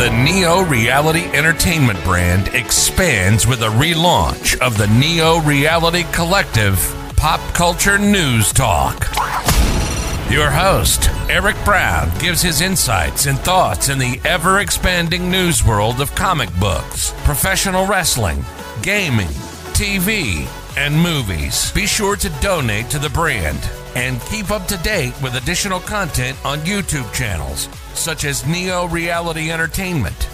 The Neo Reality Entertainment brand expands with a relaunch of the Neo Reality Collective Pop Culture News Talk. Your host, Eric Brown, gives his insights and thoughts in the ever expanding news world of comic books, professional wrestling, gaming, TV, and movies. Be sure to donate to the brand and keep up to date with additional content on YouTube channels such as Neo Reality Entertainment,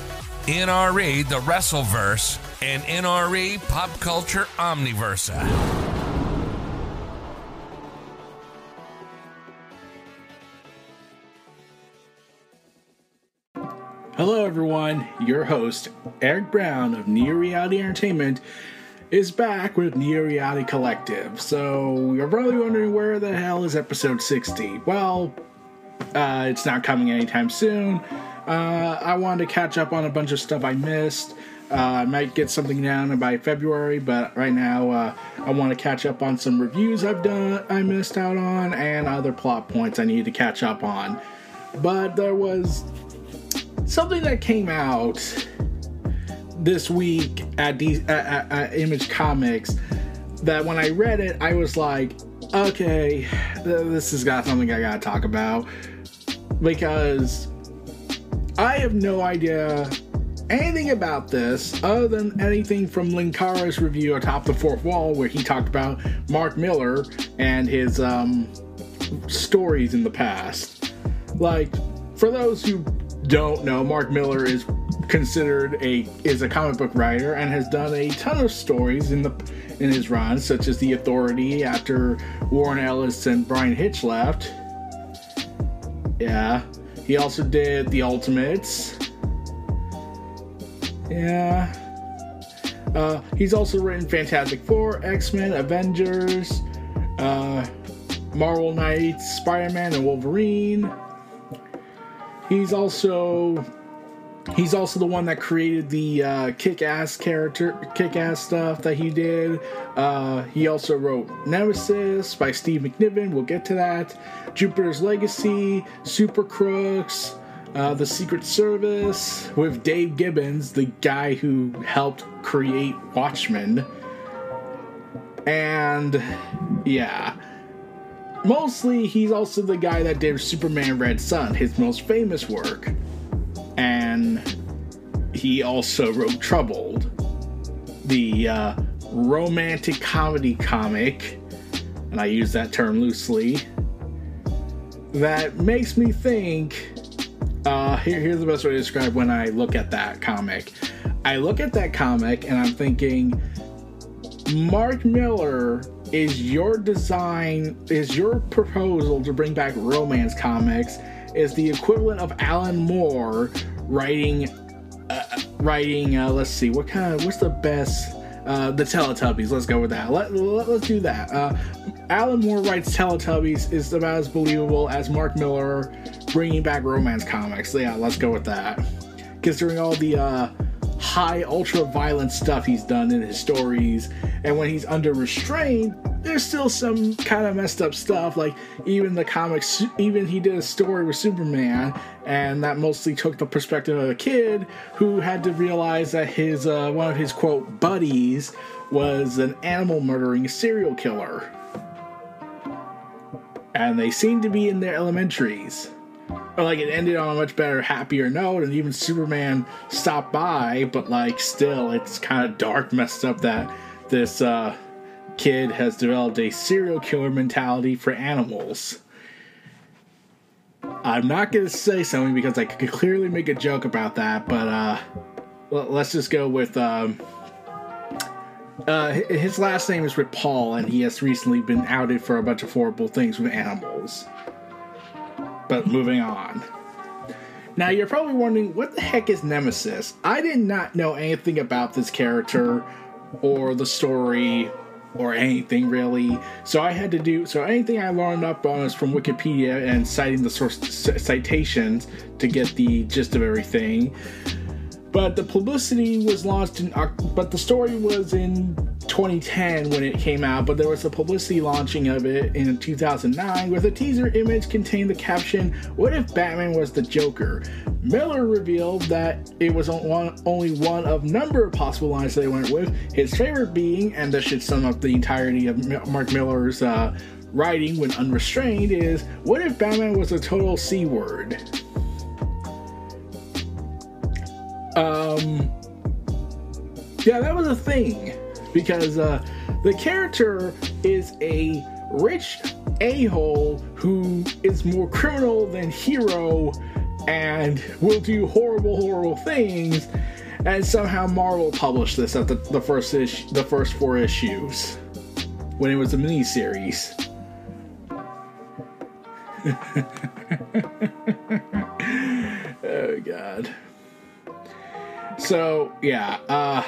NRE The Wrestleverse, and NRE Pop Culture Omniversa. Hello, everyone. Your host, Eric Brown of Neo Reality Entertainment, is back with Neo Reality Collective. So, you're probably wondering where the hell is episode 60? Well, uh, it's not coming anytime soon. Uh, I wanted to catch up on a bunch of stuff I missed. Uh, I might get something down by February, but right now uh, I want to catch up on some reviews I've done, I missed out on, and other plot points I need to catch up on. But there was something that came out this week at, D- at, at Image Comics that when I read it, I was like, okay, this has got something I gotta talk about because I have no idea anything about this other than anything from Linkara's review atop the fourth wall where he talked about Mark Millar and his um, stories in the past. Like, for those who don't know, Mark Millar is considered a is a comic book writer and has done a ton of stories in the in his run, such as The Authority after Warren Ellis and Bryan Hitch left. Yeah. He also did The Ultimates. Yeah. Uh, he's also written Fantastic Four, X Men, Avengers, uh, Marvel Knights, Spider Man, and Wolverine. He's also he's also the one that created the uh, kick-ass character kick-ass stuff that he did. Uh, he also wrote nemesis by steve mcniven. We'll get to that. Jupiter's legacy super crooks uh, the secret service with dave gibbons the guy who helped create watchmen. And yeah. Mostly he's also the guy that did superman red sun his most famous work and he also wrote Troubled, the uh, romantic comedy comic, and I use that term loosely, that makes me think. Uh, here, here's the best way to describe when I look at that comic. I look at that comic and I'm thinking, Mark Millar is your design, is your proposal to bring back romance comics is the equivalent of Alan Moore writing, uh, writing. Uh, let's see, what kind of what's the best? Uh, the Teletubbies. Let's go with that. Let, let, us do that. Uh, Alan Moore writes Teletubbies is about as believable as Mark Millar bringing back romance comics. Yeah, let's go with that. Considering all the uh, high ultra violent stuff he's done in his stories, and when he's under restraint, there's still some kind of messed up stuff. Like even the comics, even he did a story with Superman, and that mostly took the perspective of a kid who had to realize that his uh, one of his quote buddies was an animal murdering serial killer, and they seem to be in their elementaries. Or like it ended on a much better, happier note, and even Superman stopped by, but like still, it's kind of dark, messed up that this. uh kid has developed a serial killer mentality for animals. I'm not to say something because I could clearly make a joke about that, but uh, let's just go with. Um, uh, his last name is Ripoll, and he has recently been outed for a bunch of horrible things with animals. But moving on. Now, you're probably wondering, what the heck is Nemesis? I did not know anything about this character or the story or anything really. So I had to do so anything I learned up on is from Wikipedia and citing the source citations to get the gist of everything. But the publicity was launched in, but the story was in 2010 when it came out, but there was a publicity launching of it in 2009 with a teaser image containing the caption, What if Batman was the Joker? Millar revealed that it was only one of number of possible lines they went with, his favorite being, and this should sum up the entirety of Mark Millar's uh, writing when unrestrained, is What if Batman was a total C Um, yeah, that was a thing because uh, the character is a rich a hole who is more criminal than hero and will do horrible, horrible things. And somehow Marvel published this at the, the first issue, the first four issues when it was a mini series. oh god. So yeah, uh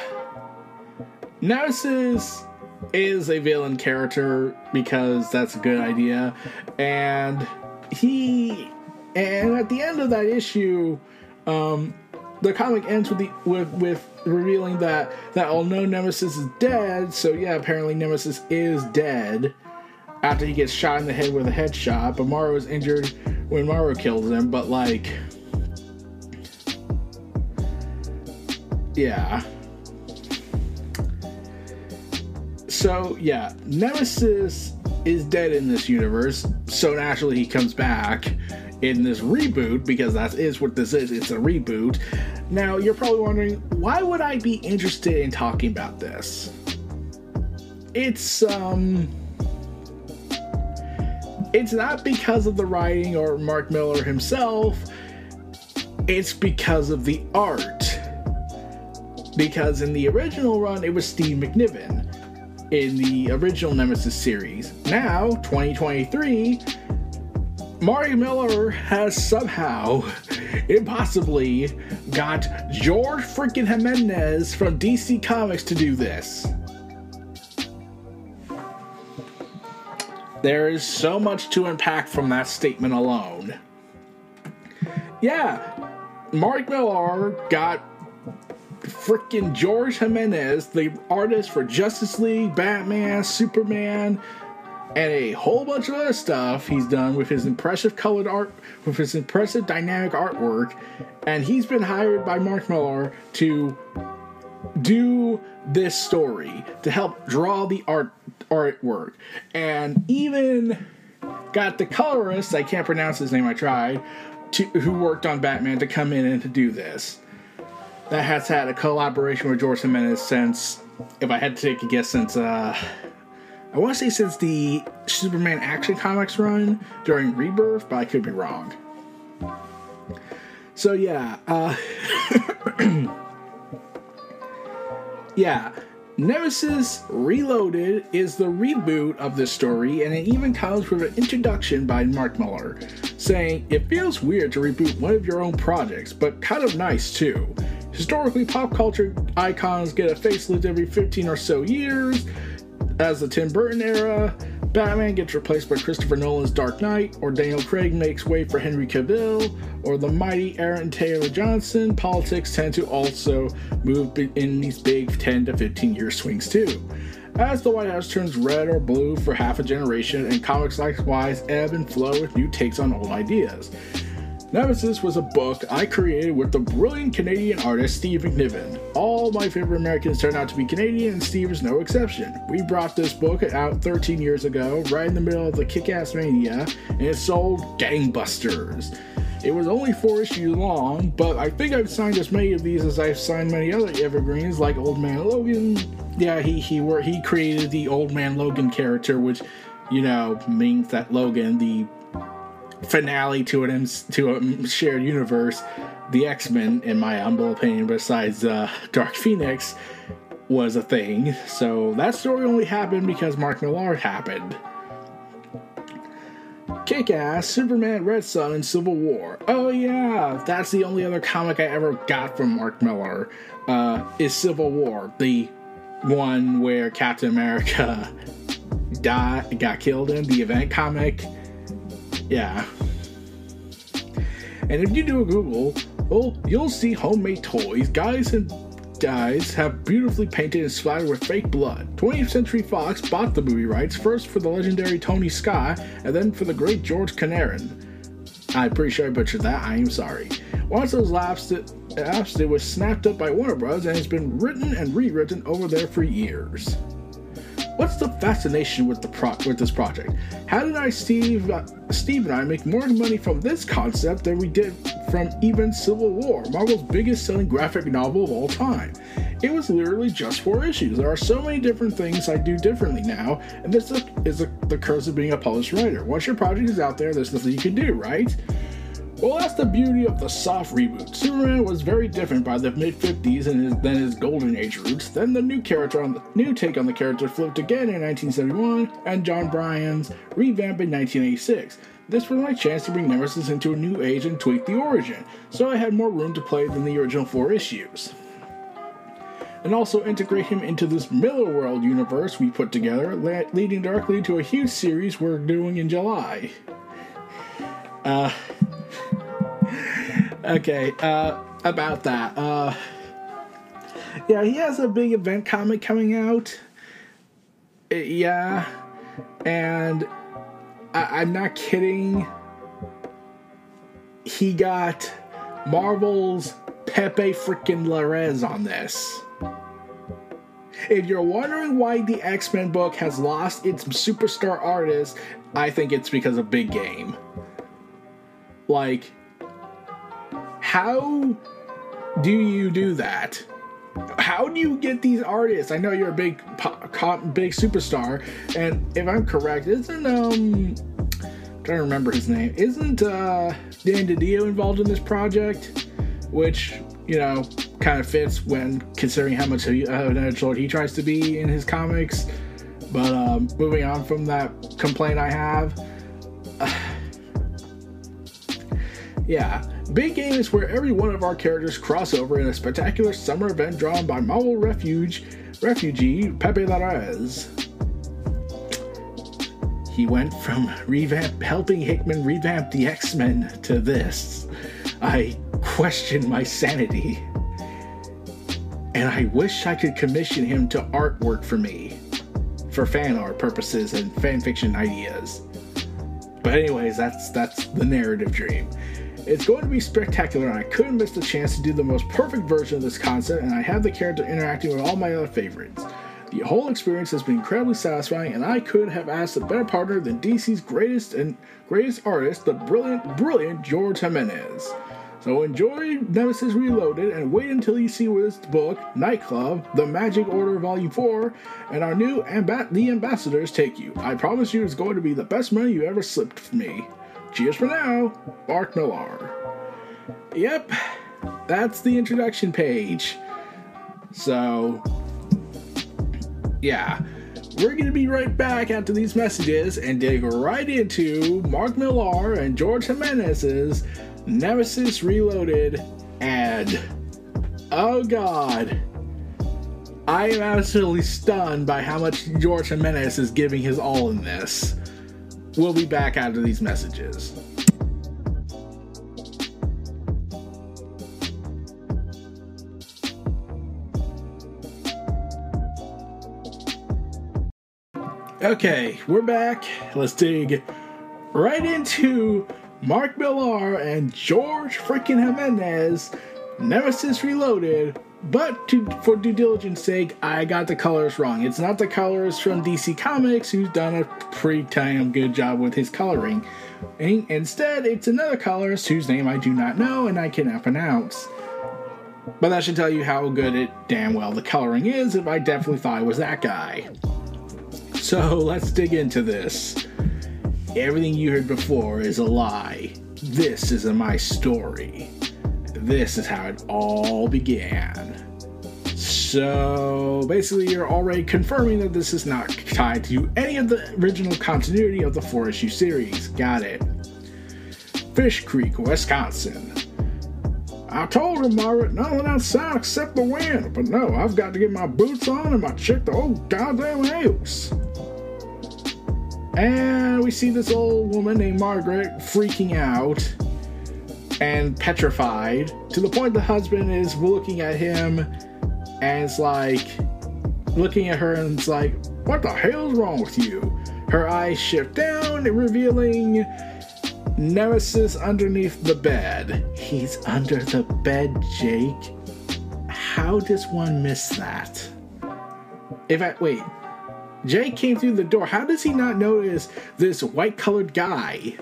Nemesis is a villain character because that's a good idea, and he and at the end of that issue, um, the comic ends with the with with revealing that that although Nemesis is dead, so yeah, apparently Nemesis is dead after he gets shot in the head with a headshot, but Morrow is injured when Morrow kills him, but like yeah. So yeah, Nemesis is dead in this universe, so naturally he comes back in this reboot because that is what this is. It's a reboot. Now you're probably wondering why would I be interested in talking about this? It's um it's not because of the writing or Mark Millar himself. It's because of the art. Because in the original run it was Steve McNiven in the original Nemesis series. Now, 2023, Mark Millar has somehow, impossibly, got George freaking Jimenez from DC Comics to do this. There is so much to unpack from that statement alone. Yeah, Mark Millar got freaking George Jimenez, the artist for Justice League, Batman, Superman, and a whole bunch of other stuff he's done with his impressive colored art, with his impressive dynamic artwork, and he's been hired by Mark Millar to do this story to help draw the art artwork, and even got the colorist I can't pronounce his name. I tried. To, who worked on Batman to come in and to do this that has had a collaboration with George Jimenez since, if I had to take a guess, since uh, I want to say since the Superman Action Comics run during Rebirth, but I could be wrong. So yeah, uh, yeah. Nemesis Reloaded is the reboot of this story, and it even comes with an introduction by Mark Millar, saying, It feels weird to reboot one of your own projects, but kind of nice too. Historically, pop culture icons get a facelift every 15 or so years. As the Tim Burton era, Batman gets replaced by Christopher Nolan's Dark Knight, or Daniel Craig makes way for Henry Cavill, or the mighty Aaron Taylor Johnson, politics tend to also move in these big 10 to 15 year swings too. As the White House turns red or blue for half a generation, and comics likewise ebb and flow with new takes on old ideas. Nemesis was a book I created with the brilliant Canadian artist Steve McNiven. All my favorite Americans turned out to be Canadian, and Steve is no exception. We brought this book out 13 years ago, right in the middle of the kick ass mania, and it sold gangbusters. It was only four issues long, but I think I've signed as many of these as I've signed many other evergreens, like Old Man Logan. Yeah, he he were he created the Old Man Logan character, which you know means that Logan, the finale to an to a shared universe, the X Men, in my humble opinion, besides uh, Dark Phoenix, was a thing. So that story only happened because Mark Millar happened. Kick Ass, Superman, Red Sun, and Civil War. Oh yeah, that's the only other comic I ever got from Mark Millar. Uh, is Civil War, the one where Captain America died, got killed in the event comic yeah. And if you do a Google, Well, you'll see homemade toys, guys and guys have beautifully painted and splattered with fake blood. 20th Century Fox bought the movie rights first for the legendary Tony Scott and then for the great George Canaran. I'm pretty sure I butchered that. I am sorry. Once those laughs, it, it was snapped up by Warner Bros. and it's been written and rewritten over there for years. What's the fascination with the pro- with this project? How did I, Steve, uh, Steve and I make more money from this concept than we did from even Civil War, Marvel's biggest selling graphic novel of all time? It was literally just four issues. There are so many different things I do differently now, and this is the, the curse of being a published writer. Once your project is out there, there's nothing you can do, right? Well, that's the beauty of the soft reboot. Superman was very different by the mid 50s and his, than his golden age roots. Then the new character on the new take on the character flipped again in 1971, and John Byrne's revamp in 1986. This was my chance to bring Nemesis into a new age and tweak the origin, so I had more room to play than the original four issues. And also integrate him into this Millarworld universe we put together, leading directly to a huge series we're doing in July. Uh, okay, uh, about that. Uh, yeah, he has a big event comic coming out. Uh, yeah, and I- I'm not kidding. He got Marvel's Pepe freaking Larraz on this. If you're wondering why the X Men book has lost its superstar artist, I think it's because of Big Game. Like, how do you do that? How do you get these artists? I know you're a big pop, big superstar, and if I'm correct, isn't um, I'm trying to remember his name, isn't uh Dan DiDio involved in this project? Which you know kind of fits when considering how much of an lord he tries to be in his comics. But um, moving on from that complaint I have. Uh, yeah, Big Game is where every one of our characters cross over in a spectacular summer event drawn by Marvel Refuge refugee Pepe Larraz. He went from revamp helping Hickman revamp the X-Men to this. I question my sanity. And I wish I could commission him to artwork for me. For fan art purposes and fan fiction ideas. But anyways, that's that's the narrative dream. It's going to be spectacular, and I couldn't miss the chance to do the most perfect version of this concept, and I have the character interacting with all my other favorites. The whole experience has been incredibly satisfying, and I could have asked a better partner than DC's greatest and greatest artist, the brilliant, brilliant George Jimenez. So enjoy Nemesis Reloaded and wait until you see this book, Nightclub, The Magic Order Volume 4, and our new Amb- The Ambassadors take you. I promise you it's going to be the best money you ever slipped from me. Cheers for now, Mark Millar. Yep, that's the introduction page. So, yeah, we're going to be right back after these messages and dig right into Mark Millar and George Jimenez's Nemesis Reloaded ad. Oh god. I am absolutely stunned by how much George Jimenez is giving his all in this. We'll be back after these messages. Okay, we're back. Let's dig right into Mark Millar and George freaking Jimenez, Nemesis Reloaded, but to, for due diligence sake, I got the colors wrong. It's not the colors from DC Comics, who's done a pretty damn good job with his coloring. Instead, it's another colorist whose name I do not know and I cannot pronounce. But that should tell you how good it damn well the coloring is if I definitely thought it was that guy. So let's dig into this. Everything you heard before is a lie. This is my story this is how it all began. So basically, you're already confirming that this is not tied to any of the original continuity of the four issue series. Got it. Fish Creek, Wisconsin. I told him, Margaret, nothing outside except the wind, but no, I've got to get my boots on and my check the whole goddamn house. And we see this old woman named Margaret freaking out and petrified to the point the husband is looking at him and it's like looking at her and it's like, What the hell's wrong with you? Her eyes shift down, revealing Nemesis underneath the bed. He's under the bed, Jake. How does one miss that? If I wait, Jake came through the door. How does he not notice this white colored guy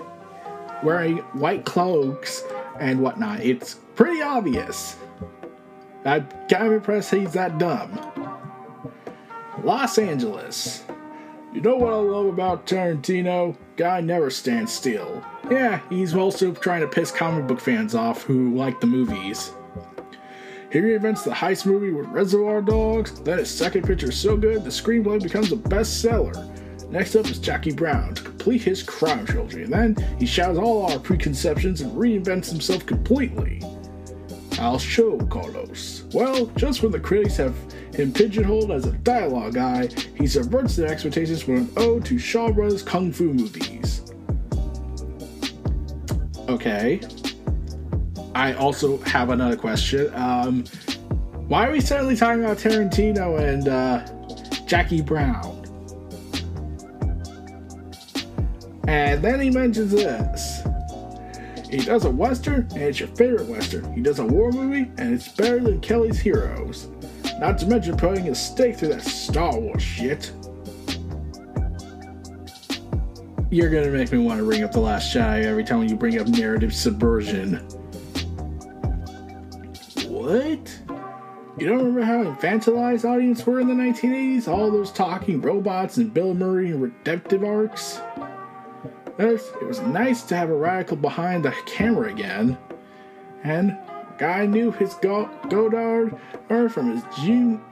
wearing white cloaks and whatnot? It's pretty obvious. I'm kind of impressed he's that dumb. Los Angeles. You know what I love about Tarantino? Guy never stands still. Yeah, he's also trying to piss comic book fans off who like the movies. He reinvents the heist movie with Reservoir Dogs, then his second picture is so good the screenplay becomes a bestseller. Next up is Jackie Brown to complete his crime trilogy, and then he shatters all our preconceptions and reinvents himself completely. I'll show Carlos. Well, just when the critics have him pigeonholed as a dialogue guy, he subverts their expectations with an ode to Shaw Brothers kung fu movies. Okay. I also have another question. Um, why are we suddenly talking about Tarantino and uh, Jackie Brown? And then he mentions this. He does a western, and it's your favorite western. He does a war movie, and it's better than Kelly's Heroes. Not to mention putting a stake through that Star Wars shit. You're gonna make me want to ring up The Last Jedi every time you bring up narrative subversion. What? You don't remember how infantilized audience were in the 1980s? All those talking robots and Bill Murray and redemptive arcs? It was nice to have a radical behind the camera again. And guy knew his Go- Godard or from his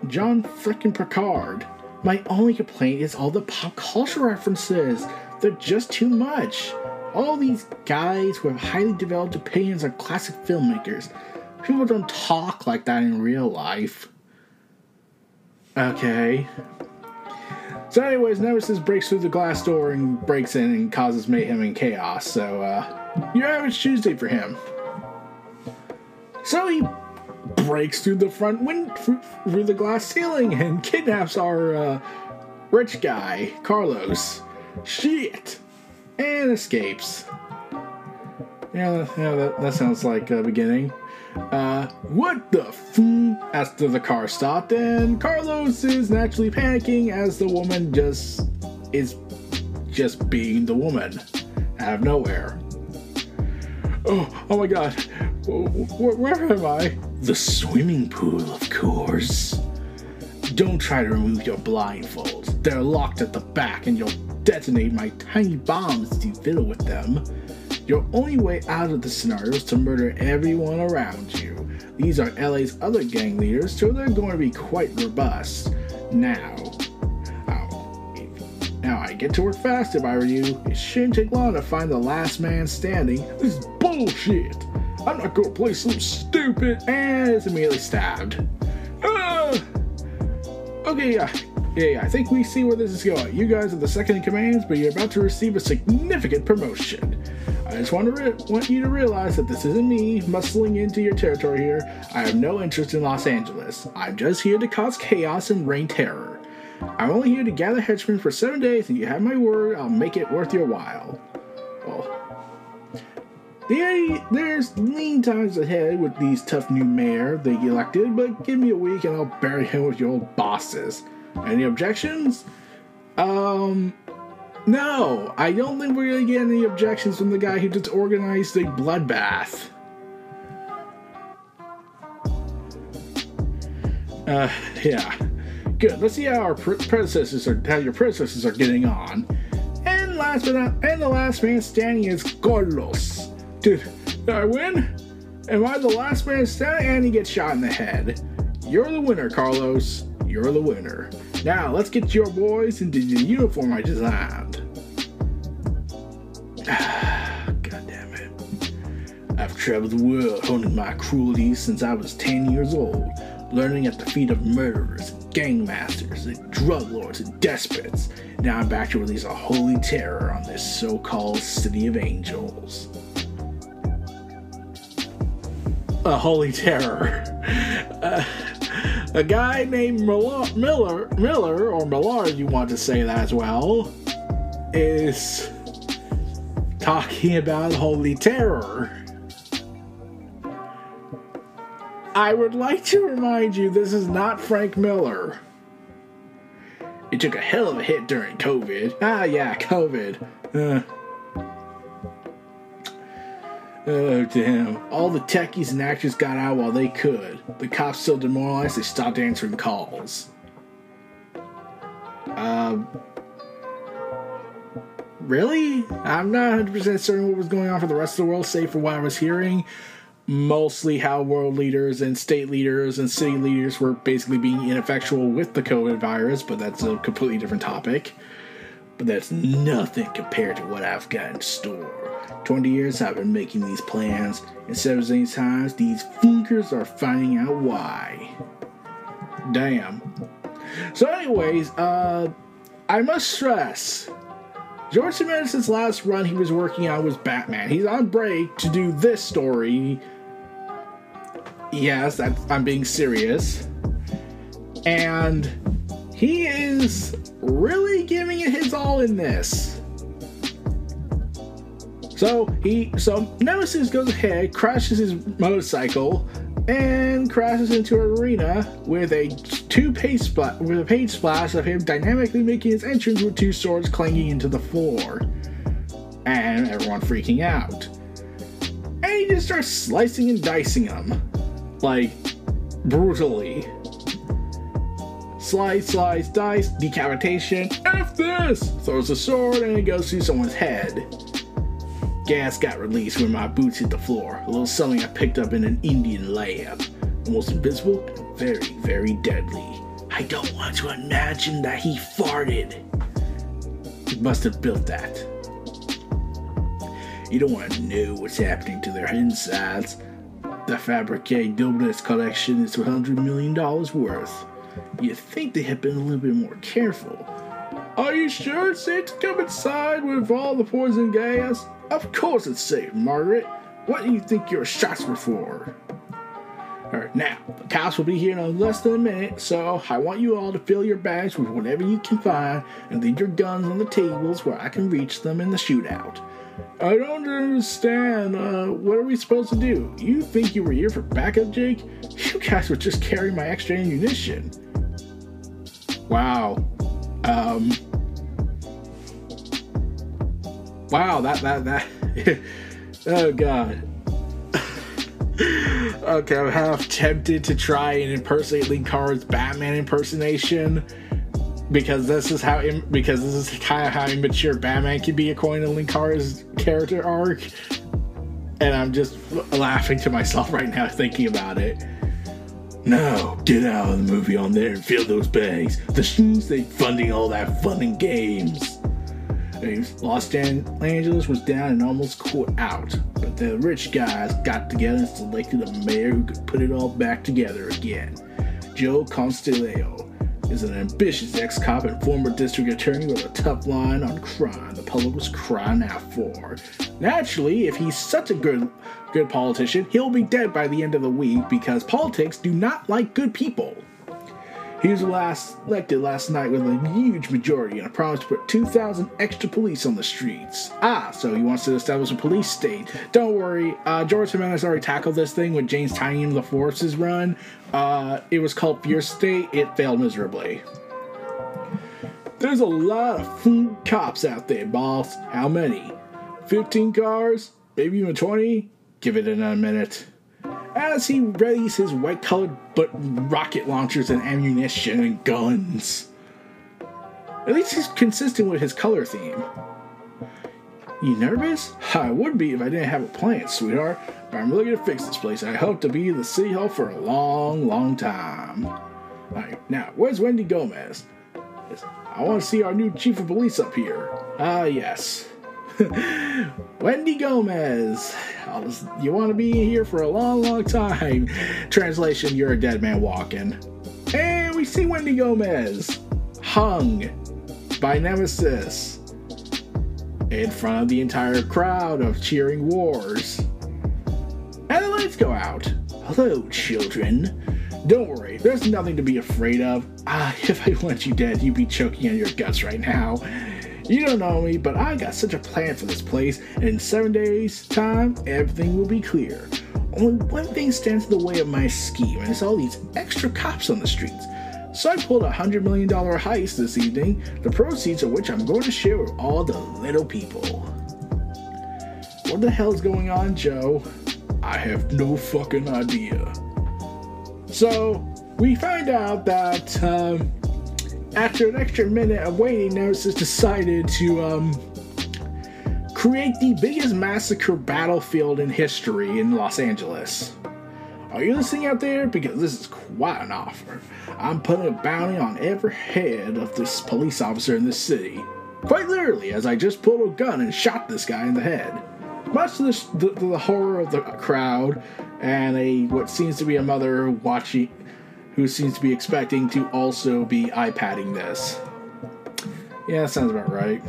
John frickin' Picard. My only complaint is all the pop culture references. They're just too much. All these guys who have highly developed opinions on classic filmmakers. People don't talk like that in real life. Okay. So, anyways, Nemesis breaks through the glass door and breaks in and causes mayhem and chaos. So, uh, your average Tuesday for him. So he breaks through the front window, through the glass ceiling, and kidnaps our uh, rich guy, Carlos. Shit! And escapes. Yeah, yeah that, that sounds like a beginning. Uh, what the f? After the car stopped, and Carlos is naturally panicking as the woman just is just being the woman out of nowhere. Oh, oh my god, where, where am I? The swimming pool, of course. Don't try to remove your blindfolds. They're locked at the back, and you'll detonate my tiny bombs to fiddle with them. Your only way out of the scenario is to murder everyone around you. These are LA's other gang leaders, so they're going to be quite robust. Now, now I get to work fast if I were you. It shouldn't take long to find the last man standing. This is bullshit. I'm not gonna play some stupid and is immediately stabbed. Ah! Okay, yeah. Yeah, yeah, I think we see where this is going. You guys are the second in command, but you're about to receive a significant promotion. I just want to re- want you to realize that this isn't me muscling into your territory here. I have no interest in Los Angeles. I'm just here to cause chaos and rain terror. I'm only here to gather henchmen for seven days, and you have my word. I'll make it worth your while. There, there's lean times ahead with these tough new mayor they elected, but give me a week and I'll bury him with your old bosses. Any objections? Um, no, I don't think we're gonna get any objections from the guy who just organized a bloodbath. Uh, yeah. Good. Let's see how our predecessors are, how your predecessors are getting on. And last but not, and the last man standing is Carlos. Dude, did I win? Am I the last man standing? And he gets shot in the head. You're the winner, Carlos. You're the winner. Now, let's get your boys into the uniform I designed. God damn it. I've traveled the world honing my cruelty since I was 10 years old, learning at the feet of murderers, gang masters, and drug lords and despots. Now I'm back to release a holy terror on this so called City of Angels. a holy terror. Uh, a guy named Miller, Miller, Miller, or Millard, you want to say that as well, is talking about holy terror. I would like to remind you this is not Frank Miller. It took a hell of a hit during COVID. Ah, yeah, COVID. Uh, Oh, damn. All the techies and actors got out while they could. The cops so demoralized they stopped answering calls. Um. Really? I'm not 100% certain what was going on for the rest of the world, save for what I was hearing. Mostly how world leaders and state leaders and city leaders were basically being ineffectual with the COVID virus, but that's a completely different topic. But that's nothing compared to what I've got in store. 20 years I've been making these plans, and 17 times these funkers are finding out why. Damn. So, anyways, uh, I must stress George Jimenez's last run he was working on was Batman. He's on break to do this story. Yes, I'm being serious. And he is really giving it his all in this. So he so Nemesis goes ahead, crashes his motorcycle, and crashes into an arena with a two page splat with a page splash of him dynamically making his entrance with two swords clanging into the floor. And everyone freaking out. And he just starts slicing and dicing them. Like brutally. Slice, slice, dice, decapitation, F this! Throws a sword and it goes through someone's head. Gas got released when my boots hit the floor, a little something I picked up in an Indian lab. Almost invisible very, very deadly. I don't want to imagine that he farted. He must have built that. You don't want to know what's happening to their insides. The Fabricate Dominus collection is $100 million worth. You'd think they had been a little bit more careful. Are you sure it's safe to come inside with all the poison gas? Of course it's safe, Margaret. What do you think your shots were for? Alright, now, the cops will be here in less than a minute, so I want you all to fill your bags with whatever you can find and leave your guns on the tables where I can reach them in the shootout. I don't understand. Uh, what are we supposed to do? You think you were here for backup, Jake? You guys were just carrying my extra ammunition. Wow. Um, Wow, that that that. oh god. okay, I'm half tempted to try and impersonate Lee Batman impersonation because this is how Im- because this is kind of how immature Batman can be according to Linkara's character arc, and I'm just laughing to myself right now thinking about it. No, get out of the movie on there and fill those bags. The shoes they funding all that fun and games. Los Angeles was down and almost caught out, but the rich guys got together and selected a mayor who could put it all back together again. Joe Constellio is an ambitious ex-cop and former district attorney with a tough line on crime the public was crying out for. Naturally, if he's such a good good politician, he'll be dead by the end of the week because politics do not like good people. He was last elected last night with a huge majority and a promise to put 2,000 extra police on the streets. Ah, so he wants to establish a police state. Don't worry, uh, George Jimenez already tackled this thing with James Tynion the Forces run. Uh, it was called Fear State. It failed miserably. There's a lot of cops out there, boss. How many? 15 cars? Maybe even 20? Give it in a minute as he readies his white colored but rocket launchers and ammunition and guns. At least he's consistent with his color theme. You nervous? I would be if I didn't have a plan, sweetheart, but I'm really gonna fix this place. I hope to be in the city hall for a long, long time. Alright, now, where's Wendy Gomez? I want to see our new chief of police up here. Ah, yes. Wendy Gomez. You want to be here for a long, long time. Translation, you're a dead man walking. And we see Wendy Gomez hung by Nemesis in front of the entire crowd of cheering wars. And the lights go out. Hello, children. Don't worry, there's nothing to be afraid of. Ah, if I want you dead, you'd be choking on your guts right now. You don't know me, but I got such a plan for this place, and in seven days' time, everything will be clear. Only one thing stands in the way of my scheme, and it's all these extra cops on the streets. So I pulled a hundred million dollar heist this evening, the proceeds of which I'm going to share with all the little people. What the hell's going on, Joe? I have no fucking idea. So we find out that um, after an extra minute of waiting, Nemesis decided to um, create the biggest massacre battlefield in history in Los Angeles. Are you listening out there? Because this is quite an offer. I'm putting a bounty on every head of this police officer in this city. Quite literally, as I just pulled a gun and shot this guy in the head. Much to the, the, the horror of the crowd and a what seems to be a mother watching, who seems to be expecting to also be iPadding this. Yeah, that sounds about right.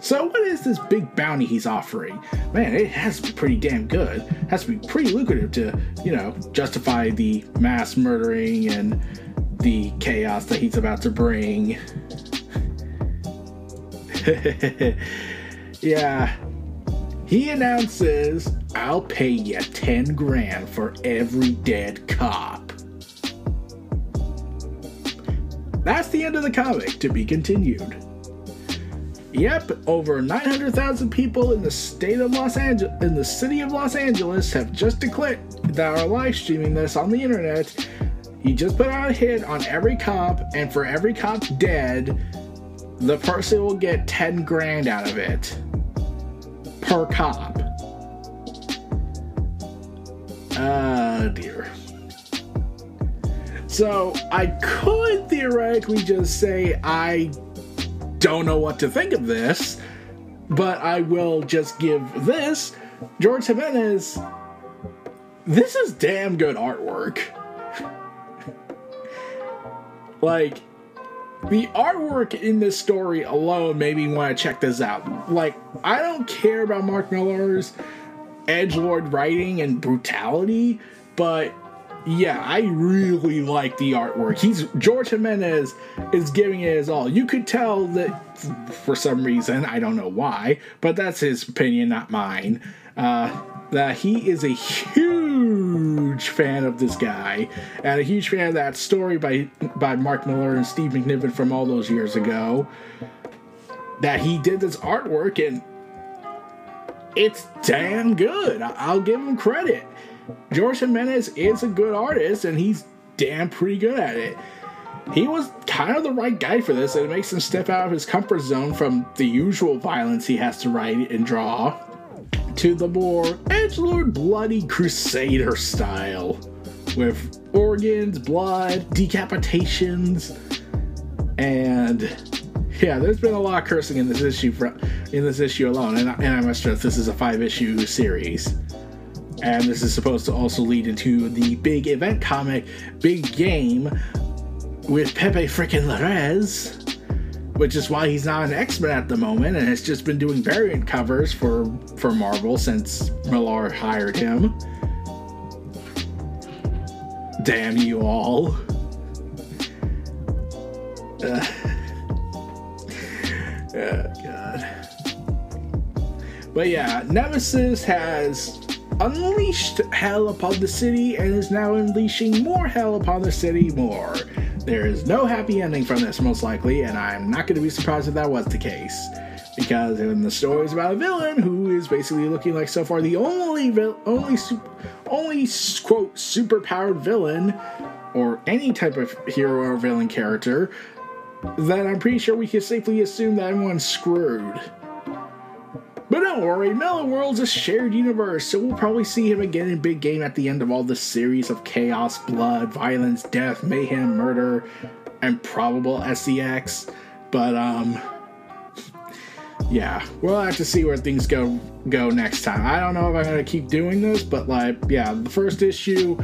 So, what is this big bounty he's offering? Man, it has to be pretty damn good. It has to be pretty lucrative to, you know, justify the mass murdering and the chaos that he's about to bring. yeah. He announces, I'll pay you 10 grand for every dead cop. That's the end of the comic, to be continued. Yep, over 900,000 people in the state of Los Angeles, in the city of Los Angeles, have just declared that are live streaming this on the internet. He just put out a hit on every cop, and for every cop dead, the person will get 10 grand out of it per cop. Ah, uh, dear. So I could theoretically just say I don't know what to think of this, but I will just give this. George Jimenez, this is damn good artwork. like, the artwork in this story alone made me want to check this out. Like, I don't care about Mark Millar's edge lord writing and brutality, but yeah, I really like the artwork. He's George Jimenez is giving it his all. You could tell that for some reason, I don't know why, but that's his opinion, not mine. Uh, that he is a huge fan of this guy and a huge fan of that story by by Mark Millar and Steve McNiven from all those years ago. That he did this artwork and it's damn good. I'll give him credit. George Jimenez is a good artist and he's damn pretty good at it. He was kind of the right guy for this, and it makes him step out of his comfort zone from the usual violence he has to write and draw to the more edgelord bloody crusader style with organs, blood, decapitations, and yeah, there's been a lot of cursing in this issue for, in this issue alone, and I, and I must stress this is a five issue series. And this is supposed to also lead into the big event comic, Big Game, with Pepe frickin' Larraz, which is why he's not an X-Men at the moment and has just been doing variant covers for, for Marvel since Millar hired him. Damn you all. Uh, oh, God. But yeah, Nemesis has unleashed hell upon the city and is now unleashing more hell upon the city more. There is no happy ending from this, most likely, and I'm not going to be surprised if that was the case. Because in the story is about a villain who is basically looking like so far the only vil- only only quote superpowered villain or any type of hero or villain character that I'm pretty sure we can safely assume that everyone's screwed. But don't worry, Millarworld's a shared universe, so we'll probably see him again in Big Game at the end of all this series of chaos, blood, violence, death, mayhem, murder, and probable SEX. But um yeah, we'll have to see where things go go next time. I don't know if I'm gonna keep doing this, but like, yeah, the first issue,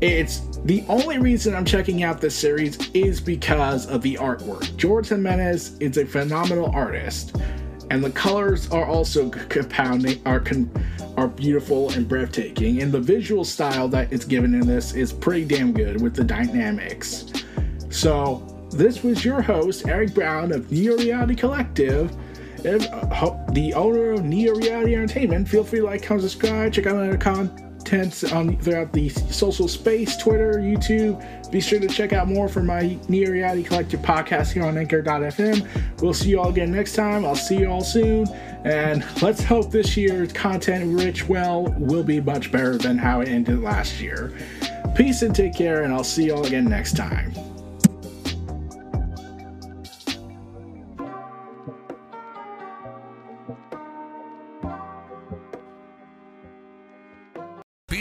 it's the only reason I'm checking out this series is because of the artwork. George Jimenez is a phenomenal artist and the colors are also compounding are con- are beautiful and breathtaking. And the visual style that is given in this is pretty damn good with the dynamics. So this was your host eric brown of neo reality collective. If, uh, the owner of neo reality entertainment feel free to like comment subscribe check out my other content on throughout the social space twitter youtube be sure to check out more from my Neo Reality Collective podcast here on Anchor.fm. We'll see you all again next time. I'll see you all soon. And let's hope this year's content rich well will be much better than how it ended last year. Peace and take care, and I'll see you all again next time.